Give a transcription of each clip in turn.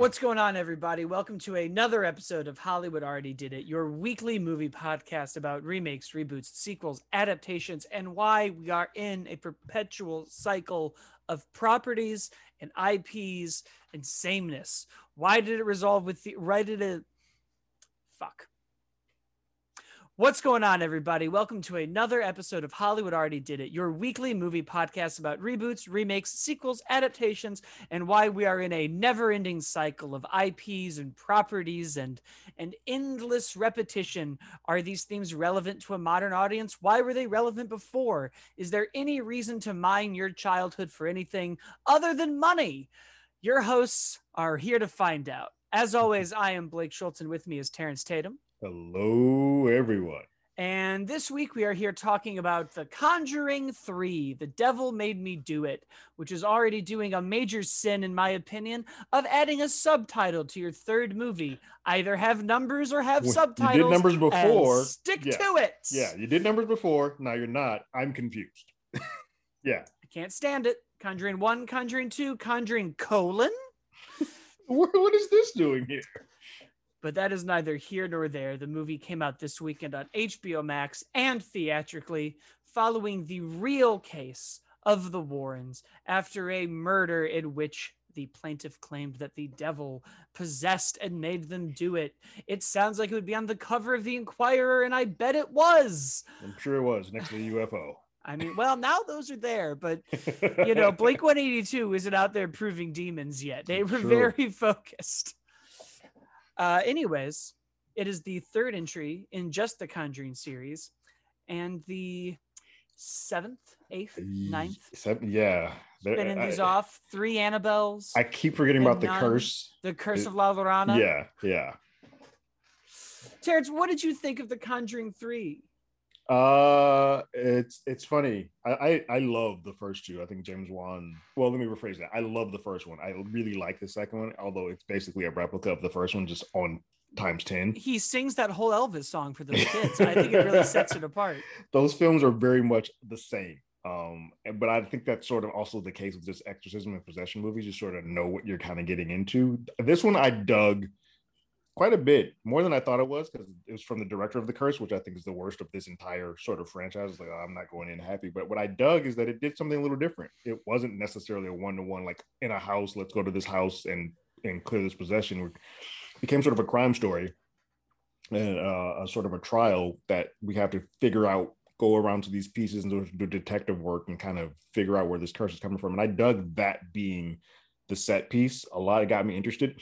What's going on, everybody? Welcome to another episode of Hollywood Already Did It, your weekly movie podcast about remakes, reboots, sequels, adaptations, and why we are in a perpetual cycle of properties and IPs and sameness. Why did it resolve with the right at a fuck? What's going on, everybody? Welcome to another episode of Hollywood Already Did It, your weekly movie podcast about reboots, remakes, sequels, adaptations, and why we are in a never ending cycle of IPs and properties and an endless repetition. Are these themes relevant to a modern audience? Why were they relevant before? Is there any reason to mine your childhood for anything other than money? Your hosts are here to find out. As always, I am Blake Schultz, and with me is Terrence Tatum. Hello, everyone. And this week we are here talking about The Conjuring 3, The Devil Made Me Do It, which is already doing a major sin, in my opinion, of adding a subtitle to your third movie. Either have numbers or have Well, subtitles. You did numbers before. Stick Yeah. to it. Yeah, you did numbers before. Now you're not. I'm confused. yeah. I can't stand it. Conjuring 1, Conjuring 2, Conjuring colon. What is this doing here? But that is neither here nor there. The movie came out this weekend on HBO Max and theatrically, following the real case of the Warrens after a murder in which the plaintiff claimed that the devil possessed and made them do it. It sounds like it would be on the cover of the Inquirer, and I bet it was. I'm sure it was next to the UFO. I mean, well, now those are there, but you know, Blink 182 isn't out there proving demons yet. They were True. very focused. Uh, anyways, it is the third entry in just the Conjuring series, and the seventh, eighth, ninth. Seven, yeah. There- Spinning I, these off. Three Annabelles. I keep forgetting about the curse. the Curse it- of La Llorona. Yeah, yeah. Terrence, what did you think of the Conjuring Three? Uh, it's it's funny. I, I I love the first two. I think James Wan. Well, let me rephrase that. I love the first one. I really like the second one, although it's basically a replica of the first one, just on times ten. He sings that whole Elvis song for those kids. I think it really sets it apart. those films are very much the same. Um, but I think that's sort of also the case with this exorcism and possession movies. You sort of know what you're kind of getting into. This one I dug quite a bit more than I thought it was because it was from the director of The Curse, which I think is the worst of this entire sort of franchise. Like I'm not going in happy, but what I dug is that it did something a little different. It wasn't necessarily a one to one like in a house. Let's go to this house and and clear this possession. It became sort of a crime story and uh, a sort of a trial that we have to figure out go around to these pieces and do, do detective work and kind of figure out where this curse is coming from and i dug that being the set piece a lot got me interested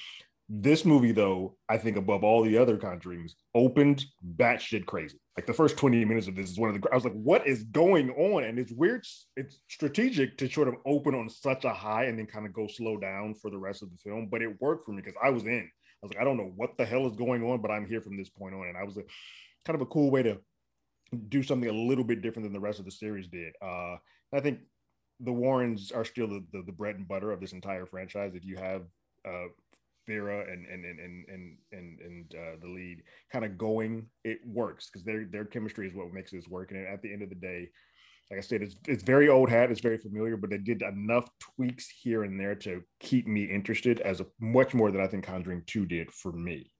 this movie though i think above all the other conjurings opened batshit crazy like the first 20 minutes of this is one of the i was like what is going on and it's weird it's strategic to sort of open on such a high and then kind of go slow down for the rest of the film but it worked for me because i was in I was like, I don't know what the hell is going on, but I'm here from this point on. And I was a kind of a cool way to do something a little bit different than the rest of the series did. Uh, I think the Warrens are still the, the, the bread and butter of this entire franchise. If you have uh, Vera and and and and and and, uh, the lead kind of going, it works because their their chemistry is what makes this work. And at the end of the day, like I said, it's it's very old hat, it's very familiar, but they did enough tweaks here and there to keep me interested as a much more than I think Conjuring 2 did for me.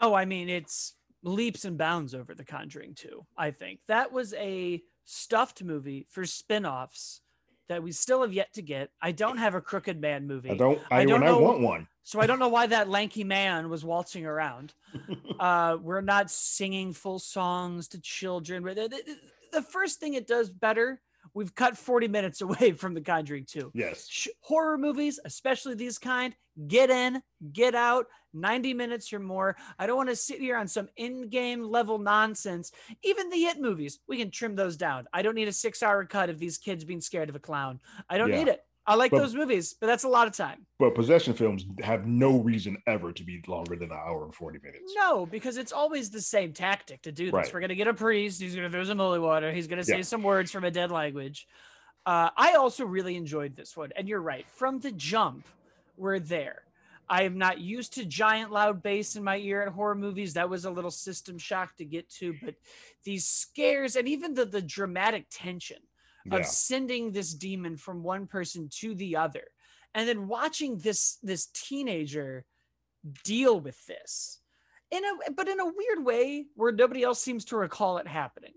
Oh, I mean, it's leaps and bounds over The Conjuring 2, I think. That was a stuffed movie for spin offs that we still have yet to get. I don't have a Crooked Man movie. I don't I, I don't when I want one. So I don't know why that lanky man was waltzing around. Uh, we're not singing full songs to children. The, the- the first thing it does better, we've cut 40 minutes away from The Conjuring 2. yes. Sh- horror movies, especially these kind, get in, get out, 90 minutes or more. I don't want to sit here on some in-game level nonsense. Even the It movies, we can trim those down. I don't need a six-hour cut of these kids being scared of a clown. I don't Yeah. need it. I like But- those movies, but that's a lot of time. But possession films have no reason ever to be longer than an hour and 40 minutes. No, because it's always the same tactic to do this. Right. We're gonna get a priest. He's gonna throw some holy water. He's gonna say Yeah. some words from a dead language. Uh, I also really enjoyed this one, and you're right. From the jump, we're there. I am not used to giant loud bass in my ear at horror movies. That was a little system shock to get to, but these scares and even the the dramatic tension of sending this demon from one person to the other. And then watching this this teenager deal with this in a but in a weird way where nobody else seems to recall it happening.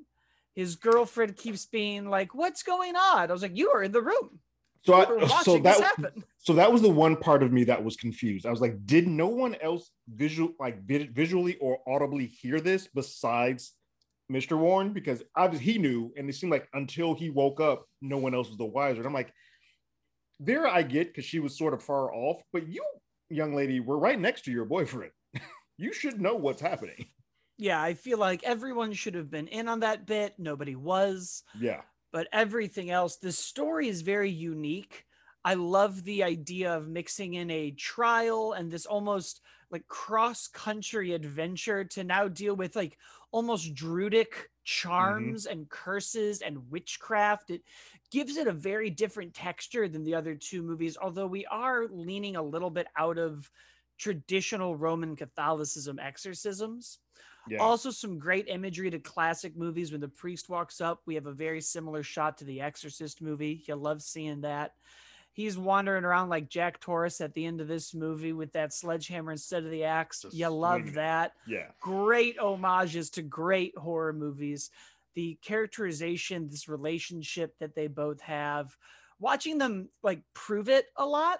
His girlfriend keeps being like what's going on? I was like you were in the room. So I so that so that was the one part of me that was confused. I was like, did no one else visual like vi- visually or audibly hear this besides Mr. Warren? Because obviously he knew, and it seemed like until he woke up, no one else was the wiser. And I'm like, there I get because she was sort of far off, but you, young lady, were right next to your boyfriend. you should know what's happening. yeah i feel like everyone should have been in on that bit nobody was Yeah. but everything else the story is very unique i love the idea of mixing in a trial and this almost like cross country adventure to now deal with like almost druidic mm-hmm. charms and curses and witchcraft it gives it a very different texture than the other two movies although we are leaning a little bit out of traditional roman catholicism exorcisms Yeah. also, some great imagery to classic movies. When the priest walks up, we have a very similar shot to the Exorcist movie. You love seeing that. He's wandering around like Jack Torrance at the end of this movie with that sledgehammer instead of the axe. Just You love swinging that. yeah. Great homages to great horror movies. The characterization, this relationship that they both have, watching them like prove it a lot,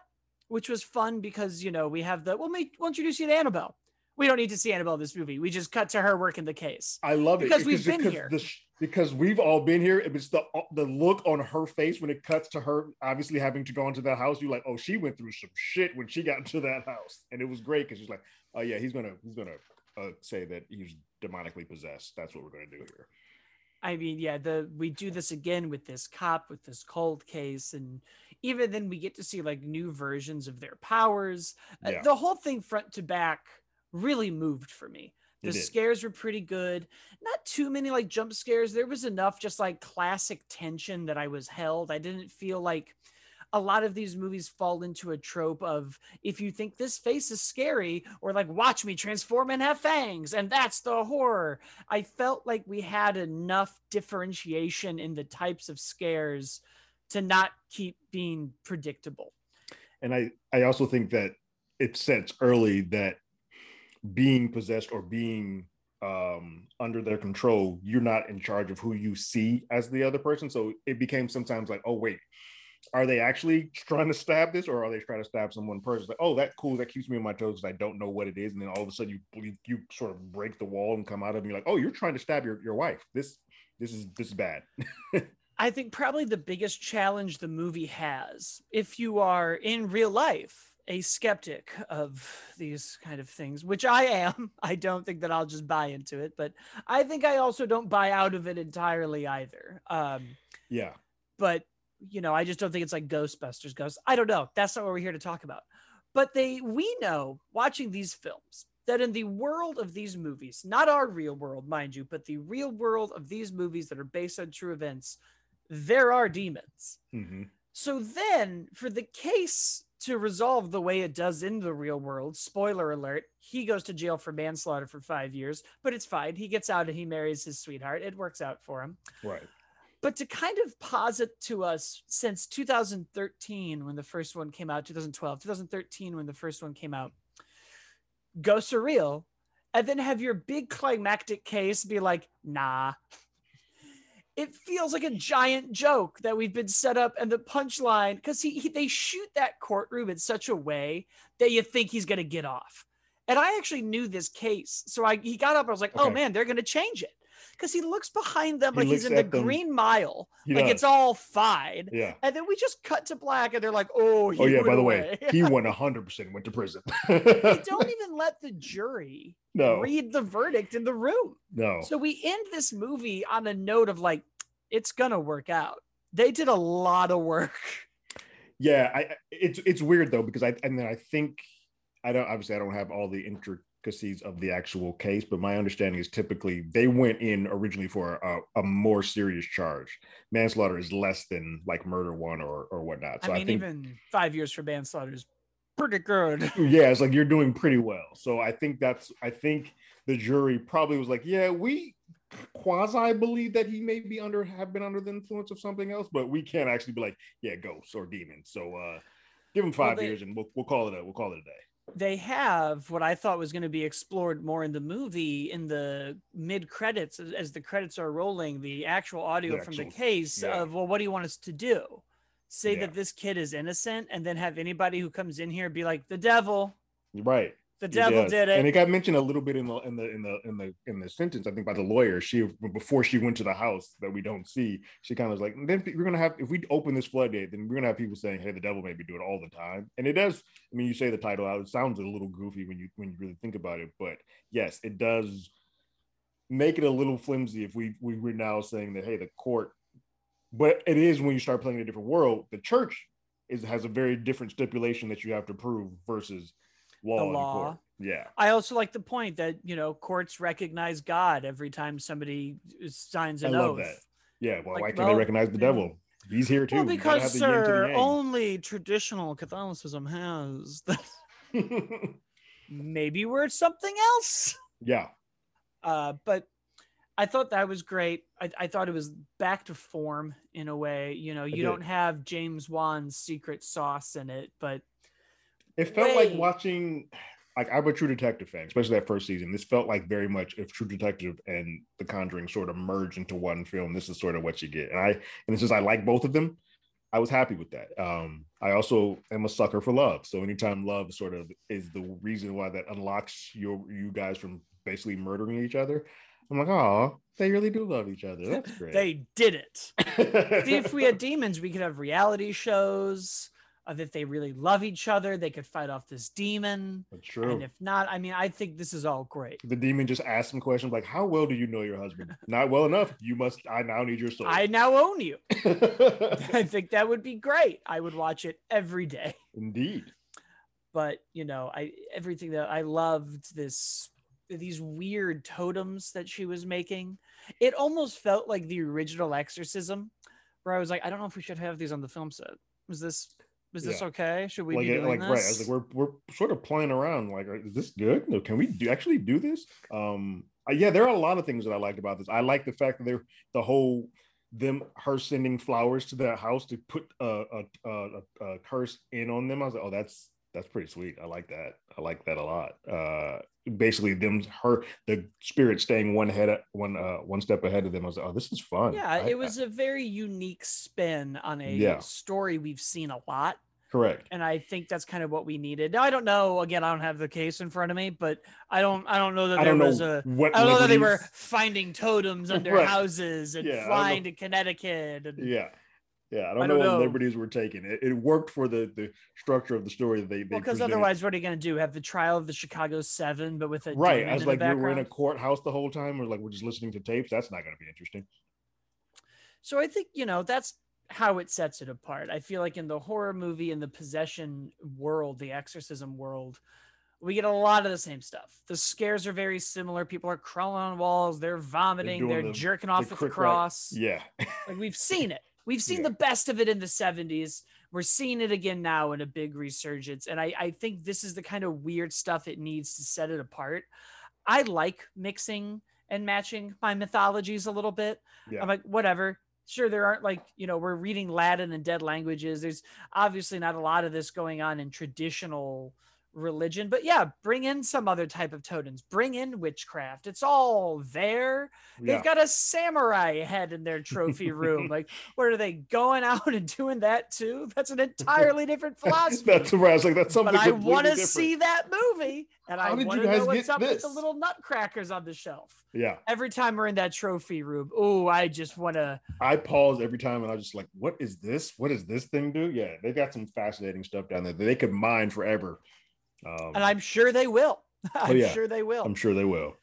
which was fun because, you know, we have the, well, may, we'll introduce you to Annabelle. We don't need to see Annabelle in this movie. We just cut to her working the case. I love it Because we've been here. The, because we've all been here. It was the the look on her face when it cuts to her obviously having to go into that house. You're like, oh, she went through some shit when she got into that house, and it was great because she's like, oh yeah, he's gonna he's gonna uh, say that he's demonically possessed. That's what we're gonna do here. I mean, yeah, the we do this again with this cop with this cold case, and even then we get to see like new versions of their powers. Uh, Yeah. the whole thing front to back really moved for me. The scares were pretty good. Not too many like jump scares. There was enough just like classic tension that I was held. I didn't feel like a lot of these movies fall into a trope of if you think this face is scary or like watch me transform and have fangs and that's the horror. I felt like we had enough differentiation in the types of scares to not keep being predictable. And I I also think that it sets early that being possessed or being um under their control you're not in charge of who you see as the other person. So it became sometimes like oh wait are they actually trying to stab this or are they trying to stab someone person like oh that cool that keeps me on my toes i don't know what it is. And then all of a sudden you you, sort of break the wall and come out of you're like oh you're trying to stab your, your wife. This this is this is bad. I think probably the biggest challenge the movie has, if you are in real life a skeptic of these kind of things, which I am, I don't think that I'll just buy into it, but I think I also don't buy out of it entirely either. Um, yeah but you know, I just don't think it's like Ghostbusters ghosts. I don't know. That's not what we're here to talk about. But they we know watching these films that in the world of these movies, not our real world, mind you, but the real world of these movies that are based on true events, there are demons. Mhm. So then, for the case to resolve the way it does in the real world, spoiler alert, he goes to jail for manslaughter for five years, but it's fine. He gets out and he marries his sweetheart. It works out for him. right But to kind of posit to us since 2013, when the first one came out, 2012, 2013, when the first one came out, go surreal, and then have your big climactic case be like, nah. It feels like a giant joke that we've been set up, and the punchline because he, he they shoot that courtroom in such a way that you think he's gonna get off. And I actually knew this case, so I he got up. I was like, oh man, they're gonna change it because he looks behind them He like he's in the them. green mile, He like does. it's all fine. yeah And then we just cut to black, and they're like, "Oh, he oh yeah by the away." way he went 100% went to prison they don't even let the jury no read the verdict in the room. no So we end this movie on a note of like, it's gonna work out. They did a lot of work. yeah i it's it's weird though because i and then i think i don't obviously i don't have all the intricacies of the actual case but my understanding is typically they went in originally for a, a more serious charge manslaughter is less than like murder one or or whatnot so I i, mean, think even five years for manslaughter is pretty good. yeah it's like you're doing pretty well so i think that's i think the jury probably was like yeah we quasi believe that he may be under have been under the influence of something else but we can't actually be like yeah ghosts or demons so uh Give him five Well, they- years and we'll, we'll call it a we'll call it a day. They have what I thought was going to be explored more in the movie in the mid credits as, the credits are rolling, the actual audio The from the case yeah. of, well, what do you want us to do? Say Yeah. that this kid is innocent and then have anybody who comes in here be like, the devil, right. The devil does. did it. And it got mentioned a little bit in the in the in the in the in the sentence, I think, by the lawyer. She before she went to the house that we don't see, she kind of was like, then we're gonna have if we open this floodgate, then we're gonna have people saying, Hey, the devil made me do it all the time. And it does, I mean, you say the title out, it sounds a little goofy when you when you really think about it, but yes, it does make it a little flimsy if we we were now saying that hey, the court, but it is when you start playing a different world, the church is has a very different stipulation that you have to prove versus in law. Yeah. I also like the point that, you know, courts recognize God every time somebody signs I an love oath. that. Yeah, well, Like, why can't well, they recognize the devil? He's here too. Well, because, have the yin to the sir, only traditional Catholicism has. That. Maybe we're something else. yeah, Uh, but I thought that was great. I, I thought it was back to form in a way. You know, you don't have James Wan's secret sauce in it, but it felt like watching. Like I'm a True Detective fan, especially that first season. This felt like very much if True Detective and The Conjuring sort of merge into one film. This is sort of what you get, and I and since I like both of them, I was happy with that. Um, I also am a sucker for love, so anytime love sort of is the reason why that unlocks your you guys from basically murdering each other, I'm like, oh, they really do love each other. That's great. they did it. See, if we had demons, we could have reality shows Uh, of if they really love each other, they could fight off this demon. That's true. And if not, I mean, I think this is all great. the demon just asked some questions like, "How well do you know your husband? Not well enough. You must. I now need your soul." I now own you. I think that would be great. I would watch it every day. Indeed. But you know, I everything that I loved this these weird totems that she was making. It almost felt like the original exorcism, where I was like, I don't know if we should have these on the film set. Was this was this Yeah. okay? Should we like, be it- doing like right. I was like, we're we're sort of playing around. Like, is this good? No, Can we do, actually do this? Um, uh, yeah, there are a lot of things that I liked about this. I like the fact that they're the whole them her sending flowers to their house to put a a, a, a, curse in on them. I was like, oh, that's that's pretty sweet. I like that. I like that a lot. Uh, basically, them her the spirit staying one head one uh one step ahead of them. I was like, oh, this is fun. yeah, I- it was a very unique spin on a Yeah. story we've seen a lot. Correct. and I think that's kind of what we needed. Now I don't know. Again, I don't have the case in front of me, but I don't. I don't know that I there know was a. what I don't know that they were finding totems under Right. houses and Yeah, flying to Connecticut. And, Yeah. Yeah, I don't, I know, don't what know. liberties were taken. It, it worked for the the structure of the story that they they Well, because otherwise, what are you going to do? Have the trial of the Chicago Seven, but with a right? demon I was in like, we're, we're in a courthouse the whole time, or like we're just listening to tapes. That's not going to be interesting. So I think you know that's how it sets it apart. I feel like in the horror movie, in the possession world, the exorcism world, we get a lot of the same stuff. The scares are very similar. People are crawling on walls, they're vomiting, doing they're the- jerking The off with the crick crack- cross. Yeah, Like we've seen it. We've seen Yeah. the best of it in the 70s. We're seeing it again now in a big resurgence. And I, I think this is the kind of weird stuff it needs to set it apart. I like mixing and matching my mythologies a little bit. Yeah. I'm like, whatever. Sure, there aren't like, you know, we're reading Latin and dead languages. There's obviously not a lot of this going on in traditional religion, but yeah, bring in some other type of totems, bring in witchcraft. It's all there. yeah. They've got a samurai head in their trophy room. like, what are they going out and doing that too? That's an entirely different philosophy. That's where I was like, that's something. but I want to see that movie, and How I want to know what's up with the little nutcrackers on the shelf. Yeah, Every time we're in that trophy room, oh, I just want to. I pause every time, and I was just like, what is this? What does this thing do? Yeah, they got some fascinating stuff down there that they could mine forever. Um, And I'm sure they will. I'm yeah. sure they will. I'm sure they will.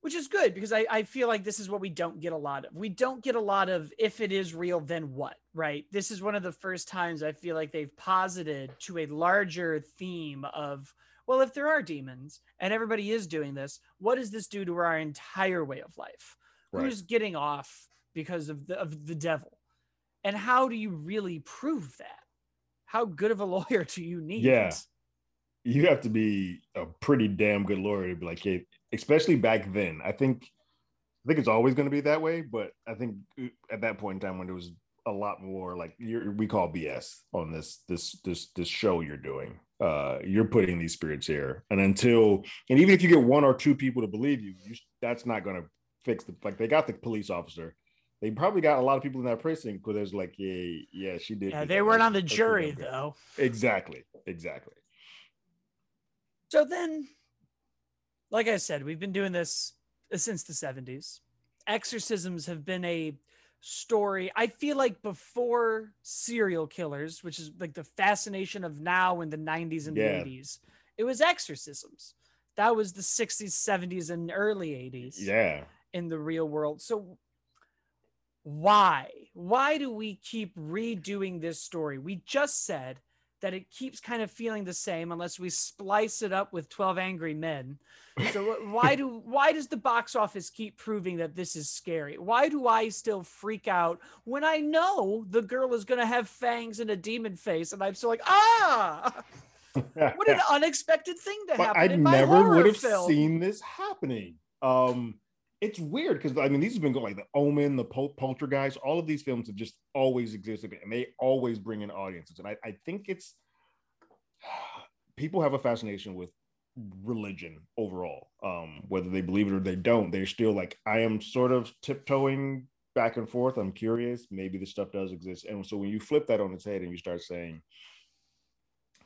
which is good because I, I feel like this is what we don't get a lot of. We don't get a lot of if it is real, then what, right? This is one of the first times I feel like they've posited to a larger theme of, well, if there are demons and everybody is doing this, what does this do to our entire way of life? Right. Who's getting off because of the of the devil? And how do you really prove that? How good of a lawyer do you need? Yeah. You have to be a pretty damn good lawyer to be like, hey, especially back then. I think, I think it's always going to be that way. But I think uh, at that point in time when there was a lot more like you're, we call BS on this this this this show you're doing. Uh, you're putting these spirits here, and until and even if you get one or two people to believe you, you that's not going to fix the like they got the police officer. They probably got a lot of people in that precinct because there's like, yeah, yeah, she did. Yeah, they weren't on the jury though. Exactly, exactly. So then, like I said, we've been doing this uh, since the 70s. Exorcisms have been a story. I feel like before serial killers, which is like the fascination of now in the 90s and yeah. 80s, it was exorcisms. That was the 60s, 70s, and early 80s. Yeah. In the real world. So why? Why do we keep redoing this story? We just said that it keeps kind of feeling the same unless we splice it up with 12 angry men. So why do why does the box office keep proving that this is scary? Why do i still freak out when i know the girl is going to have fangs and a demon face and i'm still like ah! What an unexpected thing to happen i never would have film. seen this happening. Um it's weird because I mean these have been going like the Omen, the Pol- Poltergeist, all of these films have just always existed and they always bring in audiences. And I, I think it's people have a fascination with religion overall, um, whether they believe it or they don't. They're still like I am sort of tiptoeing back and forth. I'm curious. Maybe this stuff does exist. And so when you flip that on its head and you start saying,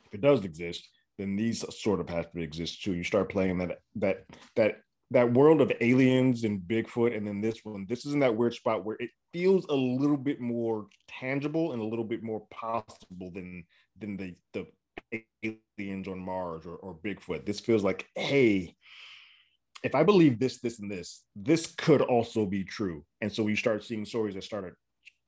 if it does exist, then these sort of have to exist too. You start playing that that that that world of aliens and Bigfoot, and then this one, this is in that weird spot where it feels a little bit more tangible and a little bit more possible than than the the aliens on Mars or, or Bigfoot. This feels like, hey, if I believe this, this, and this, this could also be true. And so we start seeing stories that started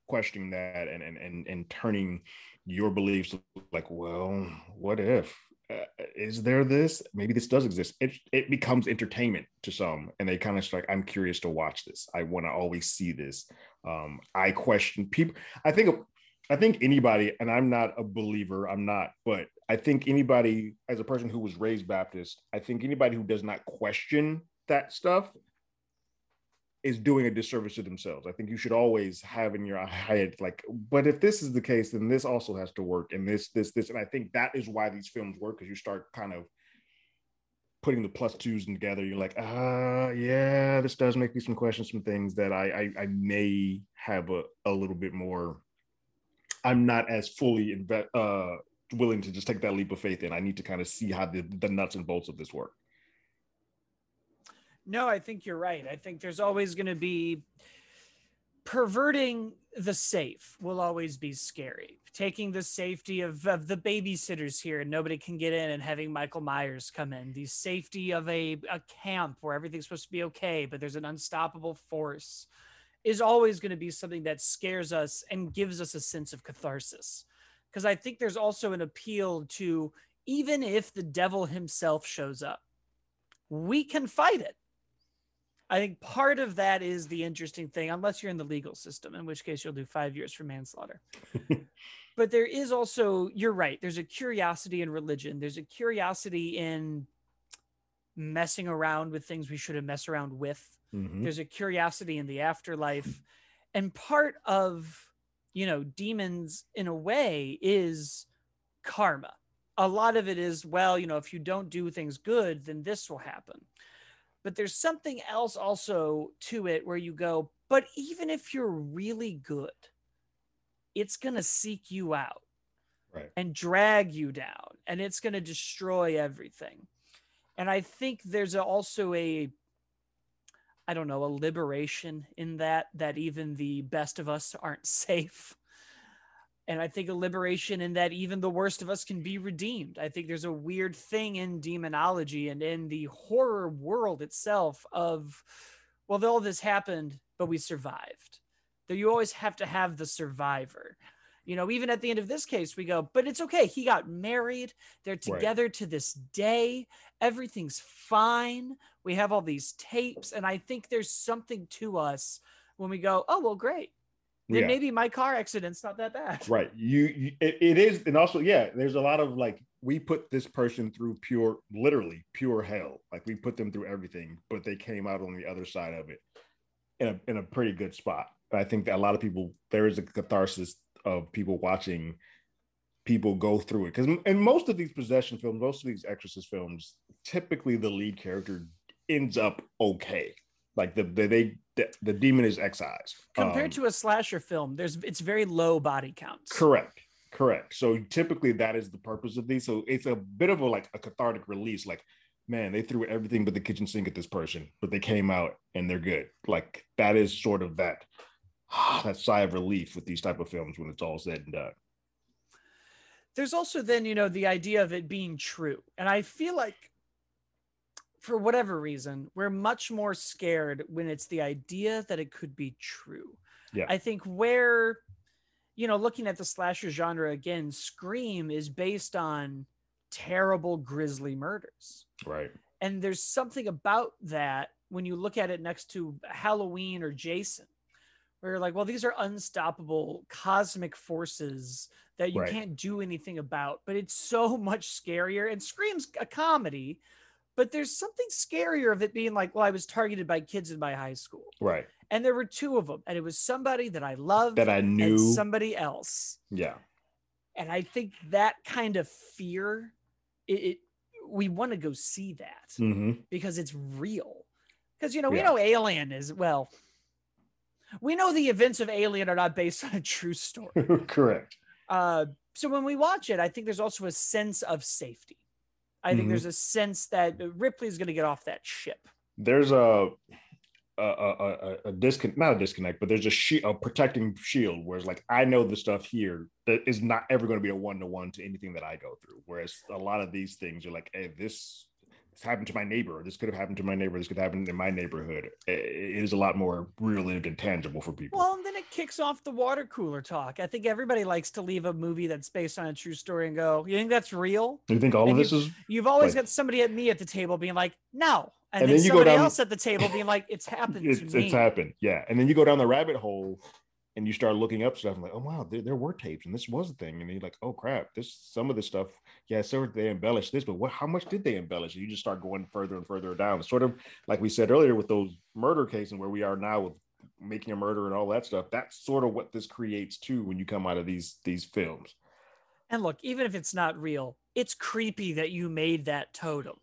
questioning that and and and, and turning your beliefs like, well, what if? Uh, is there this? Maybe this does exist. It it becomes entertainment to some, and they kind of like, I'm curious to watch this. I want to always see this. Um, I question people. I think I think anybody, and I'm not a believer. I'm not, but I think anybody, as a person who was raised Baptist, I think anybody who does not question that stuff is doing a disservice to themselves. I think you should always have in your head, like, but if this is the case, then this also has to work, and this, this, this, and I think that is why these films work because you start kind of putting the plus twos together. You're like, ah, uh, yeah, this does make me some questions, some things that I, I, I may have a, a little bit more. I'm not as fully inve- uh, willing to just take that leap of faith in. I need to kind of see how the, the nuts and bolts of this work. No, I think you're right. I think there's always going to be perverting the safe will always be scary. Taking the safety of, of the babysitters here and nobody can get in and having Michael Myers come in. The safety of a, a camp where everything's supposed to be okay, but there's an unstoppable force is always going to be something that scares us and gives us a sense of catharsis. Because I think there's also an appeal to even if the devil himself shows up, we can fight it I think part of that is the interesting thing, unless you're in the legal system, in which case you'll do five years for manslaughter. but there is also, you're right, there's a curiosity in religion, there's a curiosity in messing around with things we shouldn't mess around with. Mm-hmm. There's a curiosity in the afterlife. And part of, you know, demons in a way is karma. A lot of it is, well, you know, if you don't do things good, then this will happen but there's something else also to it where you go, but even if you're really good, it's going to seek you out right. and drag you down and it's going to destroy everything. And I think there's also a, I don't know, a liberation in that, that even the best of us aren't safe and I think a liberation in that even the worst of us can be redeemed. I think there's a weird thing in demonology and in the horror world itself of, well, all this happened, but we survived. That you always have to have the survivor. You know, even at the end of this case, we go, but it's okay. He got married. They're together right. to this day. Everything's fine. We have all these tapes. And I think there's something to us when we go, oh, well, great then yeah. maybe my car accident's not that bad. Right. You, you it, it is, and also, yeah, there's a lot of like we put this person through pure, literally pure hell. Like we put them through everything, but they came out on the other side of it in a in a pretty good spot. I think that a lot of people there is a catharsis of people watching people go through it because in most of these possession films, most of these exorcist films, typically the lead character ends up okay. Like the, the they the, the demon is excised compared Um, to a slasher film. There's it's very low body counts. Correct. Correct. So typically that is the purpose of these. So it's a bit of a like a cathartic release. Like, man, they threw everything but the kitchen sink at this person, but they came out and they're good. Like that is sort of that that sigh of relief with these type of films when it's all said and done. there's also then you know the idea of it being true and i feel like for whatever reason we're much more scared when it's the idea that it could be true Yeah. i think where you know looking at the slasher genre again scream is based on terrible grisly murders Right. and there's something about that when you look at it next to Halloween or Jason, where you're like, well, these are unstoppable cosmic forces that you Right. can't do anything about, but it's so much scarier. And Scream's a comedy, but there's something scarier of it being like, well, I was targeted by kids in my high school, Right. and there were two of them, and it was somebody that I loved That I knew. somebody else. yeah. And I think that kind of fear, it, it we want to go see that hmm because it's real. Because you know, we Yeah. know Alien is well. We know the events of Alien are not based on a true story. Correct. Uh, so when we watch it, I think there's also a sense of safety. I think Mhm. there's a sense that Ripley is going to get off that ship. There's a a, a, a, a disconnect, not a disconnect, but there's a, shi a protecting shield. Whereas, like, I know the stuff here that is not ever going to be a one to one to anything that I go through. Whereas a lot of these things are like, hey, this happened to my neighbor. This could have happened to my neighbor. This could happen in my neighborhood. It is a lot more real lived and tangible for people. Well, and then it kicks off the water cooler talk. I think everybody likes to leave a movie that's based on a true story and go, "You think that's real?" you think all and of this is You've always Like- got somebody at me at the table being like, "No," and, And then, then somebody down- else at the table being like, "It's happened it's, to me." it's happened. Yeah. And then you go down the rabbit hole and you start looking up stuff and like, oh wow, there, there were tapes and this was a thing. And you're like, oh crap, this some of this stuff, yeah, so they embellished this, but what how much did they embellish? And you just start going further and further down. It's sort of like we said earlier with those murder cases and where we are now with Making a Murderer and all that stuff. That's sort of what this creates too when you come out of these these films. And look, even if it's not real, it's creepy that you made that totem.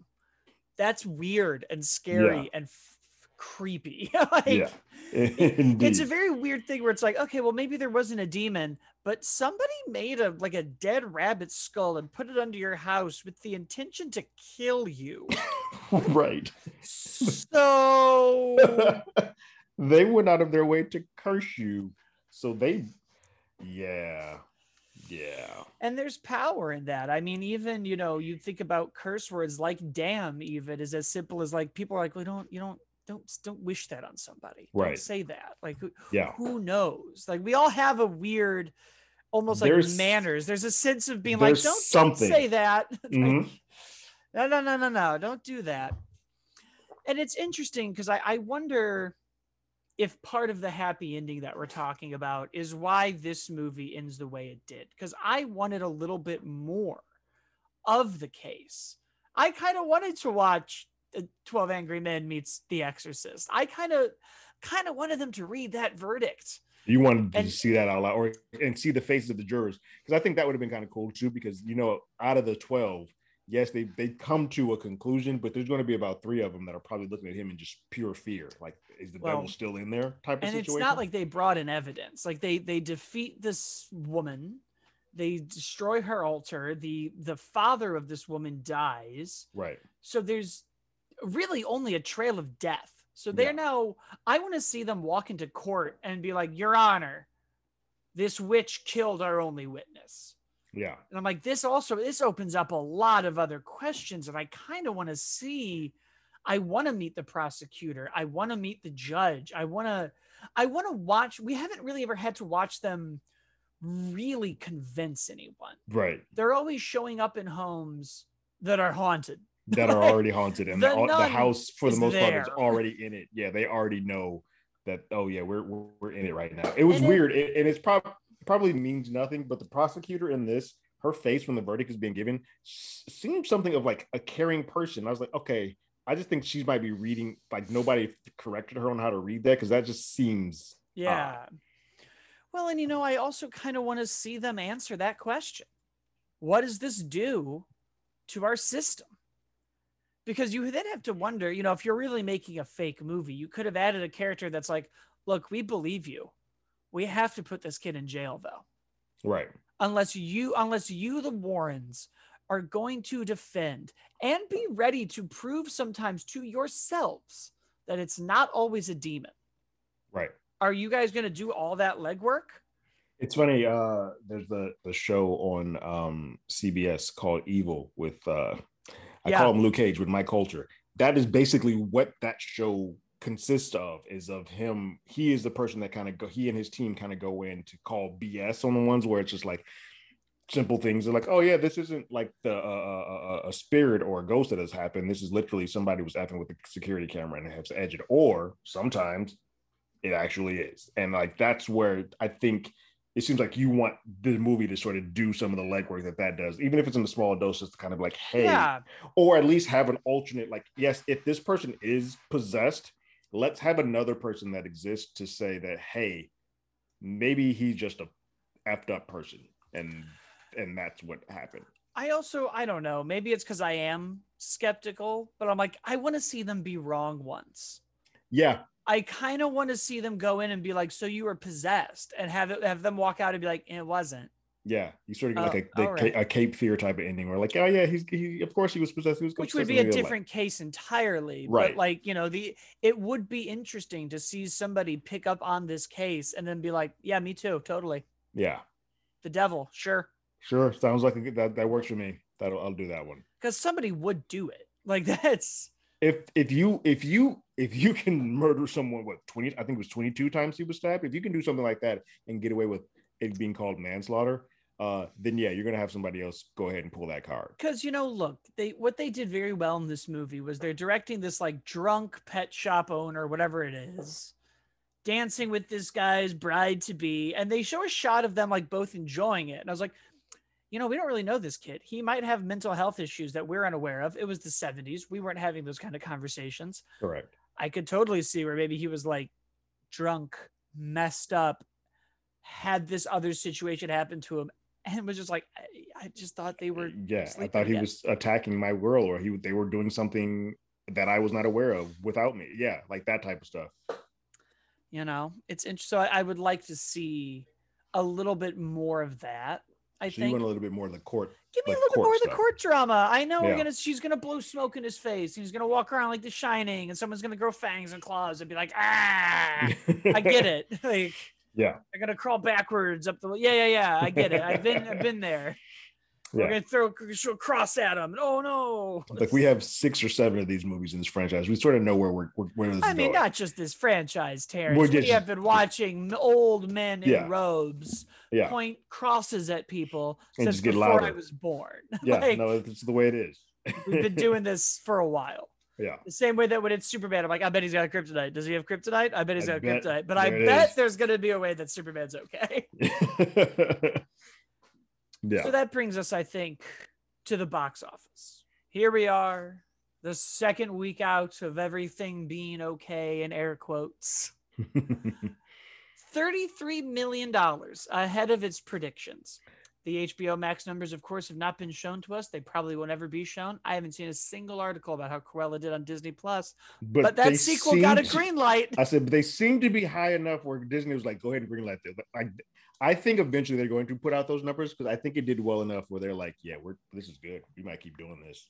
That's weird and scary and f- creepy. like, Yeah. it- it's a very weird thing where it's like, okay, well, maybe there wasn't a demon, but somebody made a like a dead rabbit skull and put it under your house with the intention to kill you. right. So they went out of their way to curse you. So they yeah. Yeah. and there's power in that. I mean, even you know, you think about curse words like damn, even is as simple as like people are like, well, don't you don't don't don't wish that on somebody. Don't Right. say that. Like who, Yeah. who knows? Like we all have a weird almost like There's- manners. There's a sense of being like, don't, don't say that. Like, Mhm. no, no, no, no, no. Don't do that. And it's interesting because I, I wonder if part of the happy ending that we're talking about is why this movie ends the way it did. Because I wanted a little bit more of the case. I kind of wanted to watch Uh, 12 Angry Men meets The Exorcist. I kind of kind of wanted them to read that verdict. You wanted to And- see that out loud or and see the faces of the jurors. Because I think that would have been kind of cool too. Because you know, out of the 12, yes, they they come to a conclusion, but there's going to be about three of them that are probably looking at him in just pure fear. Like, is the Well, devil still in there? Type of and situation. it's not like they brought in evidence like they they defeat this woman they destroy her altar the the father of this woman dies right. so there's really only a trail of death so they're Yeah. now i want to see them walk into court and be like your honor this witch killed our only witness Yeah. and I'm like, this also this opens up a lot of other questions, and I kind of want to see. I want to meet the prosecutor. I want to meet the judge. I want to. I want to watch. We haven't really ever had to watch them really convince anyone. Right. They're always showing up in homes that are haunted. That are already haunted, and the the, house for the most part is already in it. Yeah, they already know that. Oh yeah, we're we're, we're in it right now. It was And weird, it, and it's probably probably means nothing, but the prosecutor in this, her face when the verdict is being given, seems something of like a caring person. I was like, okay, I just think she might be reading like nobody corrected her on how to read that because that just seems Yeah. well, and you know, I also kind of want to see them answer that question. What does this do to our system? Because you then have to wonder, you know, if you're really making a fake movie, you could have added a character that's like, look, we believe you. We have to put this kid in jail though. Right. Unless you unless you the Warrens are going to defend and be ready to prove sometimes to yourselves that it's not always a demon. Right. Are you guys going to do all that legwork? It's funny. Uh, there's the the show on um, CBS called Evil with uh, I Yeah. call him Luke Cage with Mike Colter. That is basically what that show consists of. Is of him. He is the person that kind of go. He and his team kind of go in to call BS on the ones where it's just like simple things. They're like, oh yeah, this isn't like the uh, uh, uh, a spirit or a ghost that has happened. This is literally somebody was effing with the security camera and it has to edge it. Or sometimes it actually is, and like that's where I think it seems like you want the movie to sort of do some of the legwork that that does, even if it's in a small dose, just to kind of like, hey, Yeah. or at least have an alternate. Like, yes, if this person is possessed, let's have another person that exists to say that, hey, maybe he's just a effed up person, and and that's what happened. I also, I don't know, maybe it's because I am skeptical, but I'm like, I want to see them be wrong once. Yeah, I kind of want to see them go in and be like, so you were possessed and have it, have them walk out and be like, it wasn't. yeah. You sort of get Oh, like a, the, right. a Cape Fear type of ending, where like, oh yeah, he's he, of course he was possessed. He was which would be a real life. different case entirely Right. but like you know the it would be interesting to see somebody pick up on this case and then be like yeah me too totally Yeah, the devil sure sure. Sounds like that that works for me. That'll I'll do that one. because somebody would do it like that's if if you if you if you can murder someone what 20 i think it was 22 times he was stabbed? If you can do something like that and get away with it being called manslaughter uh then yeah you're gonna have somebody else go ahead and pull that card. Because you know look they what they did very well in this movie was they're directing this like drunk pet shop owner whatever it is dancing with this guy's bride to be and they show a shot of them like both enjoying it. And i was like you know we don't really know this kid. He might have mental health issues that we're unaware of. It was the 70s we weren't having those kind of conversations. Correct i could totally see where maybe he was like drunk messed up had this other situation happen to him and was just like i, I just thought they were uh, yeah i thought he again. was attacking my world or he they were doing something that i was not aware of without me. Yeah like that type of stuff. You know it's interesting so I, I would like to see a little bit more of that i so you think want a little bit more of the court give me like a little bit more of the court drama. I know we're gonna she's gonna blow smoke in his face he's gonna walk around like the shining and someone's gonna grow fangs and claws and be like ah i get it. Like yeah. They're gonna crawl backwards up the yeah yeah yeah i get it. I've been i've been there we're Yeah. gonna throw a cross at him oh no like we have six or seven of these movies in this franchise we sort of know where we're where, this I mean, going. not just this franchise, Terrence. Well, we just- have been watching old men in Yeah. robes yeah point crosses at people And since just get before I was born. yeah like, no it's the way it is we've been doing this for a while. yeah The same way that when it's Superman, I'm like, I bet he's got a kryptonite. Does he have kryptonite? I bet he's I got bet kryptonite. But I bet is. there's going to be a way that Superman's okay. yeah So that brings us, I think, to the box office. Here we are, the second week out of everything being okay in air quotes. $33 million ahead of its predictions. The HBO Max numbers, of course, have not been shown to us. They probably will never be shown. I haven't seen a single article about how Cruella did on Disney Plus, but, they that sequel got a green light. I said, but they seem to be high enough where Disney was like, go ahead and green light them. Like, I think eventually they're going to put out those numbers because I think it did well enough where they're like, yeah, we're this is good. We might keep doing this.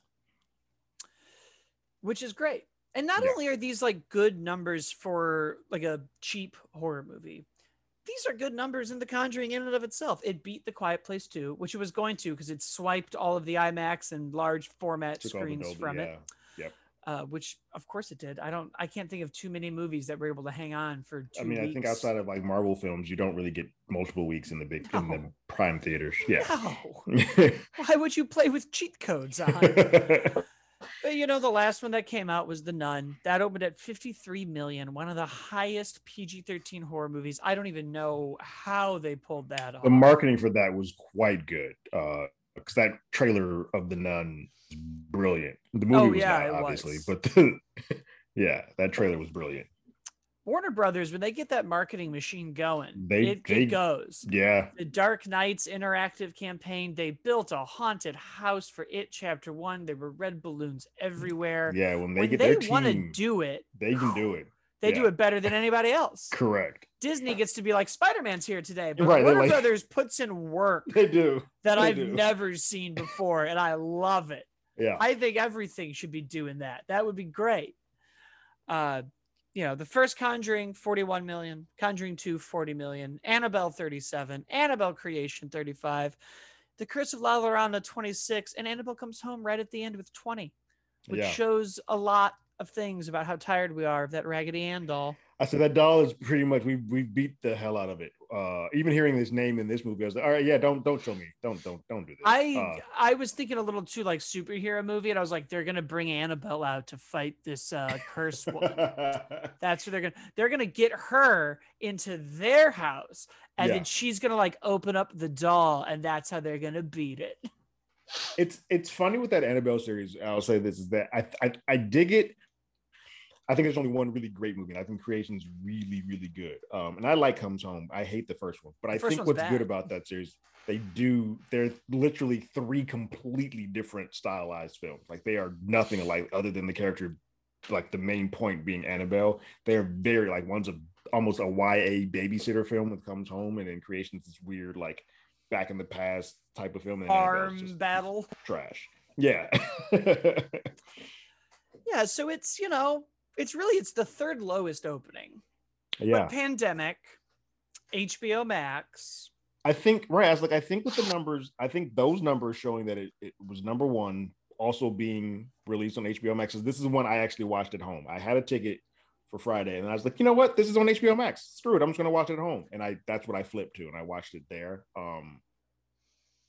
which is great. And not Yeah. only are these like good numbers for like a cheap horror movie, these are good numbers in The Conjuring in and of itself. It beat The Quiet Place 2, which it was going to because it swiped all of the IMAX and large format Took screens from it. Uh, which of course it did. I don't. I can't think of too many movies that were able to hang on for two I mean, I think outside of like Marvel films, you don't really get multiple weeks in the big in the prime theaters. Yeah. No. Why would you play with cheat codes on? But you know, the last one that came out was The Nun. That opened at 53 million, one of the highest PG 13 horror movies. I don't even know how they pulled that off. the marketing for that was quite good. Uh because that trailer of the nun is brilliant. The oh, movie Oh, was yeah, not, obviously, was. but the, yeah, that trailer was brilliant. Warner Brothers, when they get that marketing machine going, They- it, they- it goes. Yeah. The Dark Knights interactive campaign, they built a haunted house for it chapter one. There were red balloons mm, everywhere. Yeah. When they when get they their want to do it, they can do it. They do it better than anybody else. Correct. Disney gets to be like Spider-Man's here today, but Right, Warner like- Brothers puts in work They do. that they I've do. never seen before, and I love it. Yeah. I think everything should be doing that. That would be great. Uh, you know, the first Conjuring, 41 million, Conjuring 2, 40 million, Annabelle 37, Annabelle Creation 35, The Curse of La Llorona 26, and Annabelle comes home right at the end with 20, which yeah. shows a lot of things about how tired we are of that Raggedy Ann doll. I said that doll is pretty much we we beat the hell out of it. Uh, even hearing this name in this movie, I was like, all right, yeah, don't don't show me, don't don't don't do this. I Uh, I was thinking a little too like superhero movie, and I was like, they're gonna bring Annabelle out to fight this uh, curse woman. That's what they're gonna they're gonna get her into their house, and Yeah. then she's gonna like open up the doll, and that's how they're gonna beat it. it's it's funny with that Annabelle series. I'll say this is that I I, I dig it. I think there's only one really great movie. And I think Creation's really really good. Um, and I like Comes Home. I hate the first one, but I think what's good about that series, they do. They're literally three completely different stylized films. Like they are nothing alike, other than the character, like the main point being Annabelle. They're very like one's a almost a YA babysitter film that comes home, and then Creation's this weird like back in the past type of film. And Arm just- battle. trash. Yeah. Yeah, so it's you know it's really it's the third lowest opening. yeah. But pandemic, HBO Max. I think right. I was like, I think with the numbers, I think those numbers showing that it, it was number one, also being released on HBO Max. This is one I actually watched at home. I had a ticket for Friday, and I was like, you know what? This is on HBO Max. Screw it. I'm just gonna watch it at home. And I that's what I flipped to, and I watched it there. Um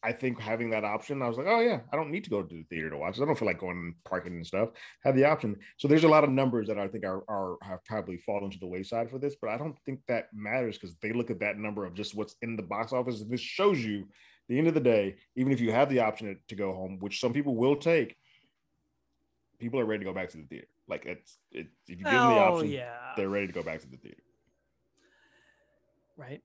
I think having that option, I was like, oh yeah, I don't need to go to the theater to watch it. I don't feel like going and parking and stuff. Have the option. So there's a lot of numbers that I think are, are have probably fallen to the wayside for this, but I don't think that matters because they look at that number of just what's in the box office. And this shows you the end of the day, even if you have the option to, go home, which some people will take, people are ready to go back to the theater. Like it's it if you give them the Oh option, yeah, they're ready to go back to the theater. right.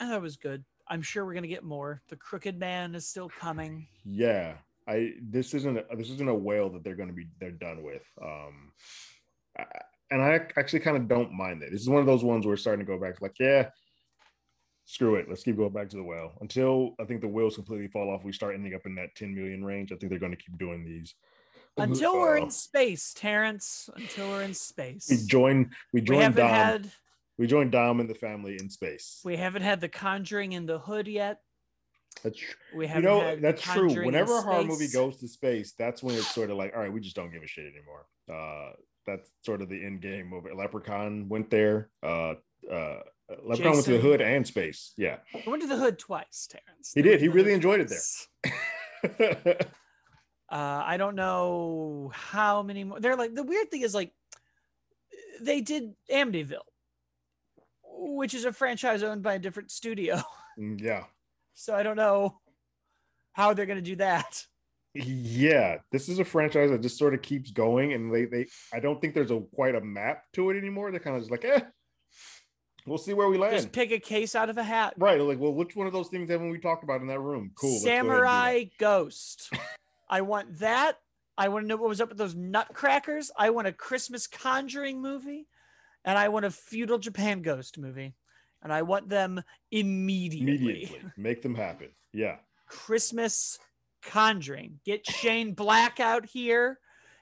I thought it was good. I'm sure we're gonna get more. The Crooked Man is still coming. Yeah. I this isn't a, this isn't a whale that they're going to be they're done with. Um, I, and I actually kind of don't mind that. This is one of those ones where it's starting to go back like, yeah, screw it. Let's keep going back to the whale until I think the whales completely fall off. We start ending up in that 10 million range. I think they're going to keep doing these Until we're Uh, in space, Terrence. Until we're in space. We join. We We join haven't Dom. had we join Dom and the family in space. we haven't had the Conjuring in the hood yet. That's tr- We haven't know had that's true. Whenever a horror movie goes to space, that's when it's sort of like, all right, we just don't give a shit anymore. Uh, that's sort of the end game of it. Leprechaun went there. Uh, uh, Leprechaun went to the hood and space. Yeah, I went to the hood twice, Terrence. He did. He really enjoyed it there. Uh, I don't know how many more. They're like the weird thing is like they did Amityville, which is a franchise owned by a different studio. Mm, yeah, So I don't know how they're gonna do that. yeah. This is a franchise that just sort of keeps going, and they they. I don't think there's a quite a map to it anymore. They're kind of just like, eh, we'll see where we land. Just pick a case out of a hat. Right. Like, well, which one of those things haven't we talked about in that room? Cool. let's go ahead and do that. Samurai Ghost. I want that. I want to know what was up with those nutcrackers. I want a Christmas Conjuring movie, and I want a feudal Japan Ghost movie, and I want them immediately. Immediately make them happen. Yeah. Christmas Conjuring. Get Shane Black out here.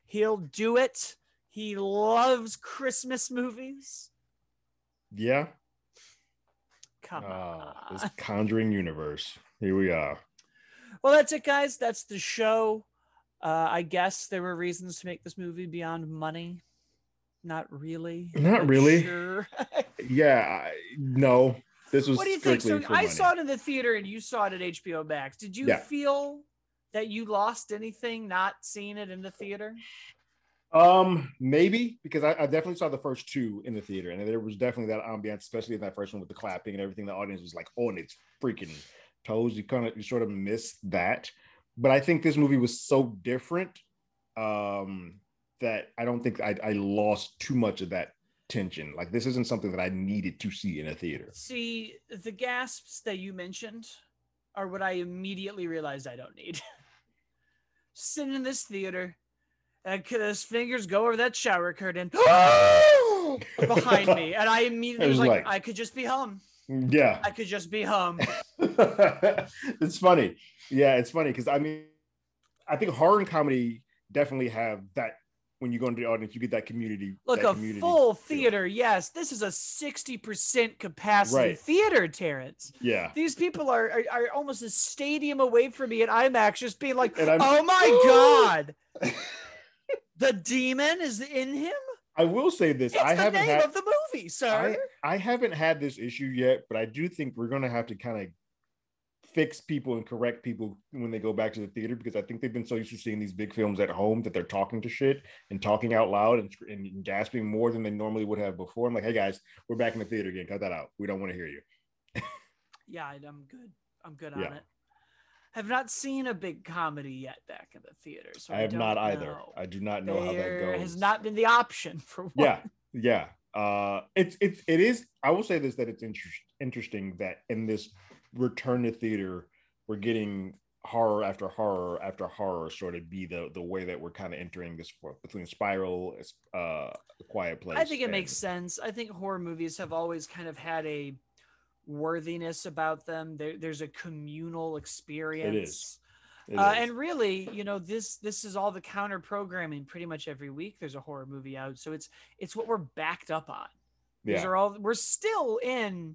He'll do it. He loves Christmas movies. Yeah. Come Ah, on. this Conjuring universe. Here we are. Well, that's it, guys. That's the show. Uh, I guess there were reasons to make this movie beyond money. Not really. Not really. Sure. Yeah. I, no, this was what do you think? So I money. saw it in the theater, and you saw it at HBO Max. Did you Yeah. feel that you lost anything not seeing it in the theater? Um, maybe because I, I definitely saw the first two in the theater, and there was definitely that ambiance, especially in that first one with the clapping and everything. The audience was like on its freaking toes. You kind of you sort of missed that, but I think this movie was so different um, that I don't think I, I lost too much of that tension. Like this isn't something that I needed to see in a theater. See, the gasps that you mentioned are what I immediately realized I don't need. Sitting in this theater, and his fingers go over that shower curtain behind me, and I immediately was, was like, like- I could just be home. Yeah. I could just be home. it's funny. Yeah, it's funny because I mean, I think horror and comedy definitely have that. When you go into the audience, you get that community. Look, that a community full feel. theater. Yes, this is a 60% capacity Right. theater, Terrence. Yeah, These people are, are are almost a stadium away from me at IMAX, just being like, "Oh my god, the demon is in him." I will say this: It's I the haven't name had of the movie, sir. I haven't had this issue yet, but I do think we're gonna have to kind of fix people and correct people when they go back to the theater because I think they've been so used to seeing these big films at home that they're talking to shit and talking out loud and, and gasping more than they normally would have before. I'm like, hey guys, we're back in the theater again. Cut that out. We don't want to hear you. yeah, I'm good. I'm good Yeah. on it. Have not seen a big comedy yet back in the theater, so I have not either. I do not know how that There goes. has not been the option for one. yeah yeah uh it's it's it is i will say this that it's inter- interesting that in this return to theater we're getting horror after horror after horror sort of be the the way that we're kind of entering this between spiral uh quiet place I think it makes sense. I think horror movies have always kind of had a worthiness about them. There, there's a communal experience. It Uh, is. and really, you know, this this is all the counter programming. Pretty much every week, there's a horror movie out, so it's it's what we're backed up on. These are all we're still in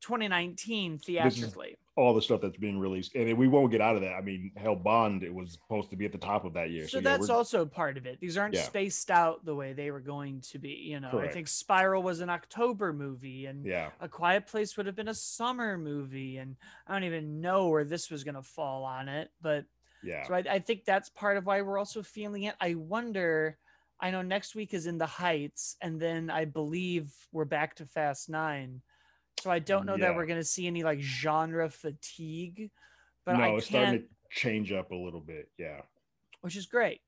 2019 theatrically. all the stuff that's being released and we won't get out of that i mean hell bond it was supposed to be at the top of that year So, yeah, that's we're- also part of it. These aren't Yeah. spaced out the way they were going to be. You know, I think Spiral was an October movie, and yeah A Quiet Place would have been a summer movie, and I don't even know where this was going to fall on it. But yeah so I, I think that's part of why we're also feeling it. I wonder. I know next week is in the Heights, and then I believe we're back to Fast Nine. So I don't know that we're going to see any like genre fatigue, but no I it's starting to change up a little bit yeah which is great.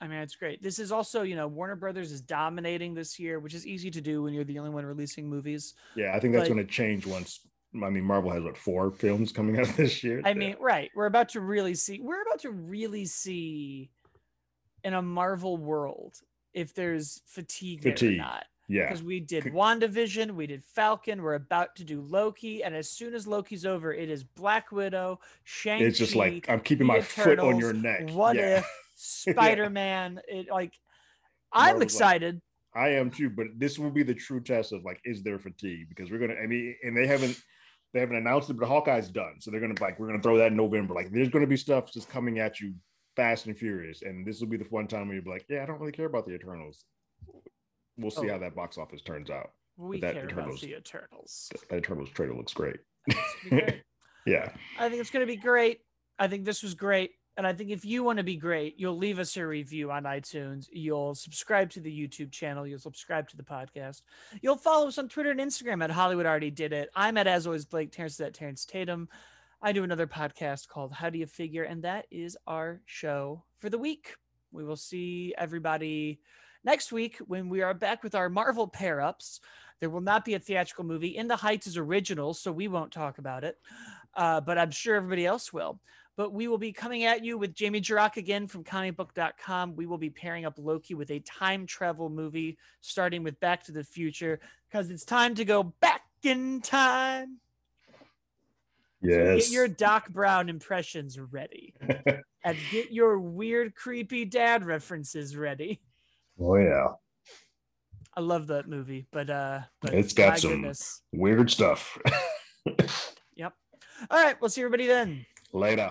I mean, it's great. This is also, you know, Warner Brothers is dominating this year, which is easy to do when you're the only one releasing movies. Yeah, I think that's But- going to change once. I mean, Marvel has what four films coming out this year. I Yeah. mean, right. We're about to really see, we're about to really see in a Marvel world if there's fatigue, there Fatigue. or not. Yeah, Because we did WandaVision, we did Falcon, we're about to do Loki, and as soon as Loki's over, it is Black Widow, Shang it's just like I'm keeping my foot on your neck. What yeah. if Spider Man? It like, I'm Marvel's like- excited. I am too, but this will be the true test of like, is there fatigue? Because we're gonna. I mean, and they haven't. They haven't announced it, but Hawkeye's done, so they're gonna like we're gonna throw that in November. Like, there's gonna be stuff just coming at you fast and furious, and this will be the one time where you're like, yeah, I don't really care about the Eternals. We'll see Oh. how that box office turns out. We that care about the Eternals. That Eternals trailer looks great. It's gonna be great. yeah, I think it's going to be great. I think this was great. And I think if you want to be great, you'll leave us a review on iTunes. You'll subscribe to the YouTube channel. You'll subscribe to the podcast. You'll follow us on Twitter and Instagram at Hollywood Already Did It. I'm at As Always Blake. Terrence at Terrence Tatum. I do another podcast called How Do You Figure? And that is our show for the week. We will see everybody next week when we are back with our Marvel pair ups. There will not be a theatrical movie. In the Heights is original, so we won't talk about it. Uh, but I'm sure everybody else will. But we will be coming at you with Jamie Jirak again from comicbook.com. We will be pairing up Loki with a time travel movie, starting with Back to the Future, because it's time to go back in time. So yes. get your Doc Brown impressions ready. and get your weird, creepy dad references ready. Oh yeah, I love that movie, but uh but It's got some- goodness. weird stuff. Yep. All right, we'll see everybody then. Later.